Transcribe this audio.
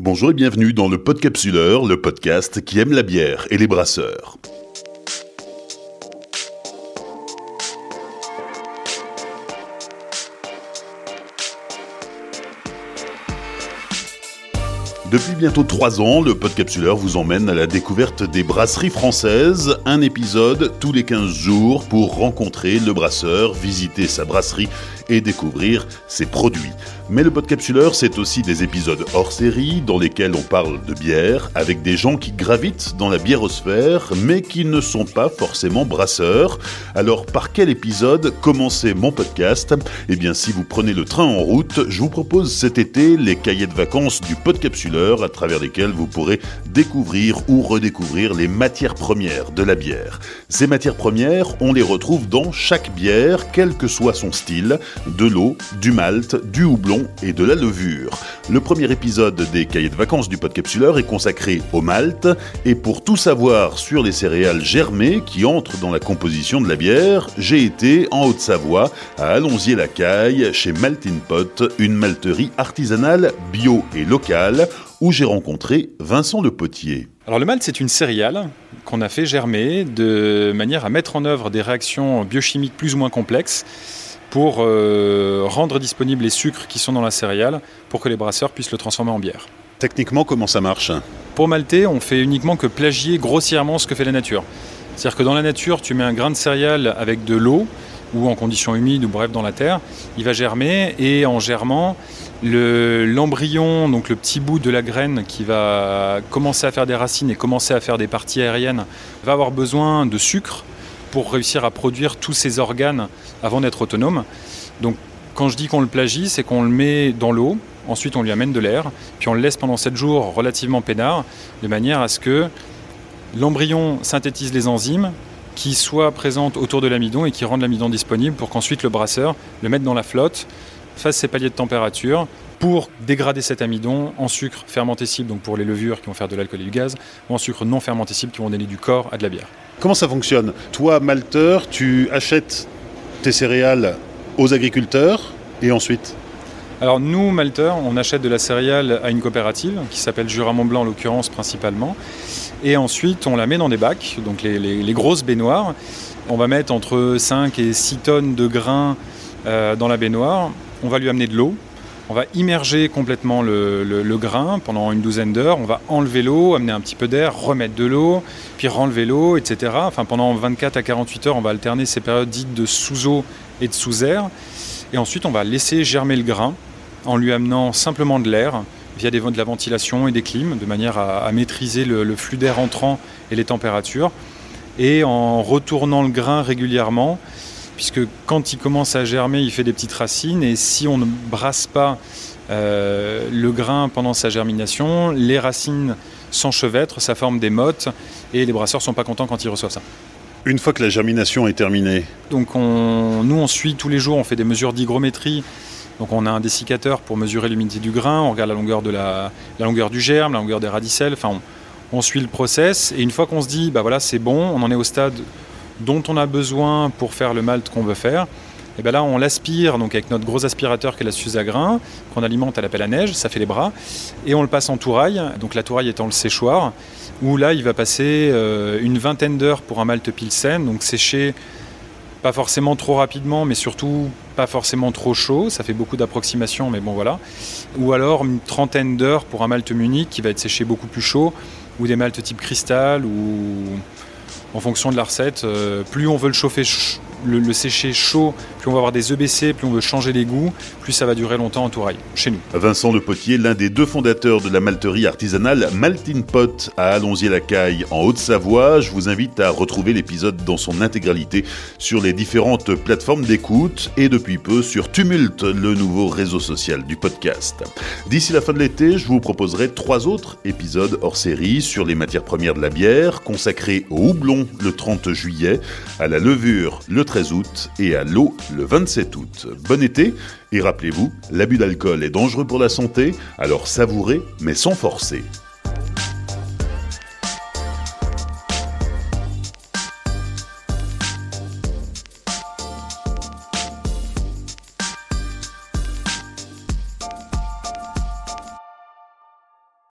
Bonjour et bienvenue dans le Podcapsuleur, le podcast qui aime la bière et les brasseurs. Depuis bientôt trois ans, le Podcapsuleur vous emmène à la découverte des brasseries françaises, un épisode tous les 15 jours pour rencontrer le brasseur, visiter sa brasserie et découvrir ses produits. Mais le Podcapsuleur, c'est aussi des épisodes hors série dans lesquels on parle de bière avec des gens qui gravitent dans la biérosphère mais qui ne sont pas forcément brasseurs. Alors par quel épisode commencer mon podcast? Eh bien si vous prenez le train en route, je vous propose cet été les cahiers de vacances du Podcapsuleur à travers lesquels vous pourrez découvrir ou redécouvrir les matières premières de la bière. Ces matières premières, on les retrouve dans chaque bière, quel que soit son style, de l'eau, du malt, du houblon et de la levure. Le premier épisode des cahiers de vacances du Podcapsuleur est consacré au malt et pour tout savoir sur les céréales germées qui entrent dans la composition de la bière, j'ai été en Haute-Savoie à Allonzier-la-Caille chez Maltin Pot, une malterie artisanale bio et locale où j'ai rencontré Vincent Le Potier. Alors le malt, c'est une céréale qu'on a fait germer de manière à mettre en œuvre des réactions biochimiques plus ou moins complexes pour euh, rendre disponibles les sucres qui sont dans la céréale pour que les brasseurs puissent le transformer en bière. Techniquement, comment ça marche? Pour malter, on fait uniquement que plagier grossièrement ce que fait la nature. C'est-à-dire que dans la nature, tu mets un grain de céréale avec de l'eau ou en conditions humides ou bref dans la terre, il va germer et en germant, l'embryon, donc le petit bout de la graine qui va commencer à faire des racines et commencer à faire des parties aériennes, va avoir besoin de sucre pour réussir à produire tous ces organes avant d'être autonome. Donc quand je dis qu'on le plagie, c'est qu'on le met dans l'eau, ensuite on lui amène de l'air, puis on le laisse pendant 7 jours relativement peinard, de manière à ce que l'embryon synthétise les enzymes qui soient présentes autour de l'amidon et qui rendent l'amidon disponible pour qu'ensuite le brasseur le mette dans la flotte, fasse ses paliers de température pour dégrader cet amidon en sucre fermentescible, donc pour les levures qui vont faire de l'alcool et du gaz, ou en sucre non fermentescible qui vont donner du corps à de la bière. Comment ça fonctionne? Toi, malteur, tu achètes tes céréales aux agriculteurs et ensuite? Alors nous, malteurs, on achète de la céréale à une coopérative qui s'appelle Jura Mont Blanc en l'occurrence principalement. Et ensuite on la met dans des bacs, donc les, grosses baignoires. On va mettre entre 5 et 6 tonnes de grains euh, dans la baignoire. On va lui amener de l'eau, on va immerger complètement le, grain pendant une douzaine d'heures. On va enlever l'eau, amener un petit peu d'air, remettre de l'eau, puis renlever l'eau, etc. Enfin, pendant 24 à 48 heures, on va alterner ces périodes dites de sous-eau et de sous-air. Et ensuite, on va laisser germer le grain en lui amenant simplement de l'air via des, de la ventilation et des clims, de manière à, maîtriser le flux d'air entrant et les températures. Et en retournant le grain régulièrement, puisque quand il commence à germer, il fait des petites racines, et si on ne brasse pas euh, le grain pendant sa germination, les racines s'enchevêtrent, ça forme des mottes, et les brasseurs sont pas contents quand ils reçoivent ça. Une fois que la germination est terminée Donc on, nous, on suit tous les jours, on fait des mesures d'hygrométrie. Donc on a un dessiccateur pour mesurer l'humidité du grain, on regarde la longueur, de la, longueur du germe, la longueur des radicelles, enfin on, on suit le process, et une fois qu'on se dit, bah voilà, c'est bon, on en est au stade dont on a besoin pour faire le malt qu'on veut faire, et bien là on l'aspire donc avec notre gros aspirateur qui est la suze à grains, qu'on alimente à la pelle à neige, ça fait les bras, et on le passe en touraille, donc la touraille étant le séchoir, où là il va passer euh, une vingtaine d'heures pour un malt pilsen, donc sécher pas forcément trop rapidement, mais surtout pas forcément trop chaud, ça fait beaucoup d'approximations, mais bon voilà. Ou alors une trentaine d'heures pour un malt munich qui va être séché beaucoup plus chaud, ou des maltes type cristal, ou en fonction de la recette. Euh, plus on veut le chauffer, le, sécher chaud, plus on va avoir des EBC, plus on veut changer les goûts, plus ça va durer longtemps en touraille, chez nous. Vincent Le Potier, l'un des deux fondateurs de la malterie artisanale Maltin Pot à Allonzier-la-Caille en Haute-Savoie. Je vous invite à retrouver l'épisode dans son intégralité sur les différentes plateformes d'écoute et depuis peu sur Tumult, le nouveau réseau social du podcast. D'ici la fin de l'été, je vous proposerai trois autres épisodes hors série sur les matières premières de la bière, consacrés au houblon le 30 juillet, à la levure le 13 août et à l'eau le 27 août. Bon été et rappelez-vous, l'abus d'alcool est dangereux pour la santé, alors savourez mais sans forcer.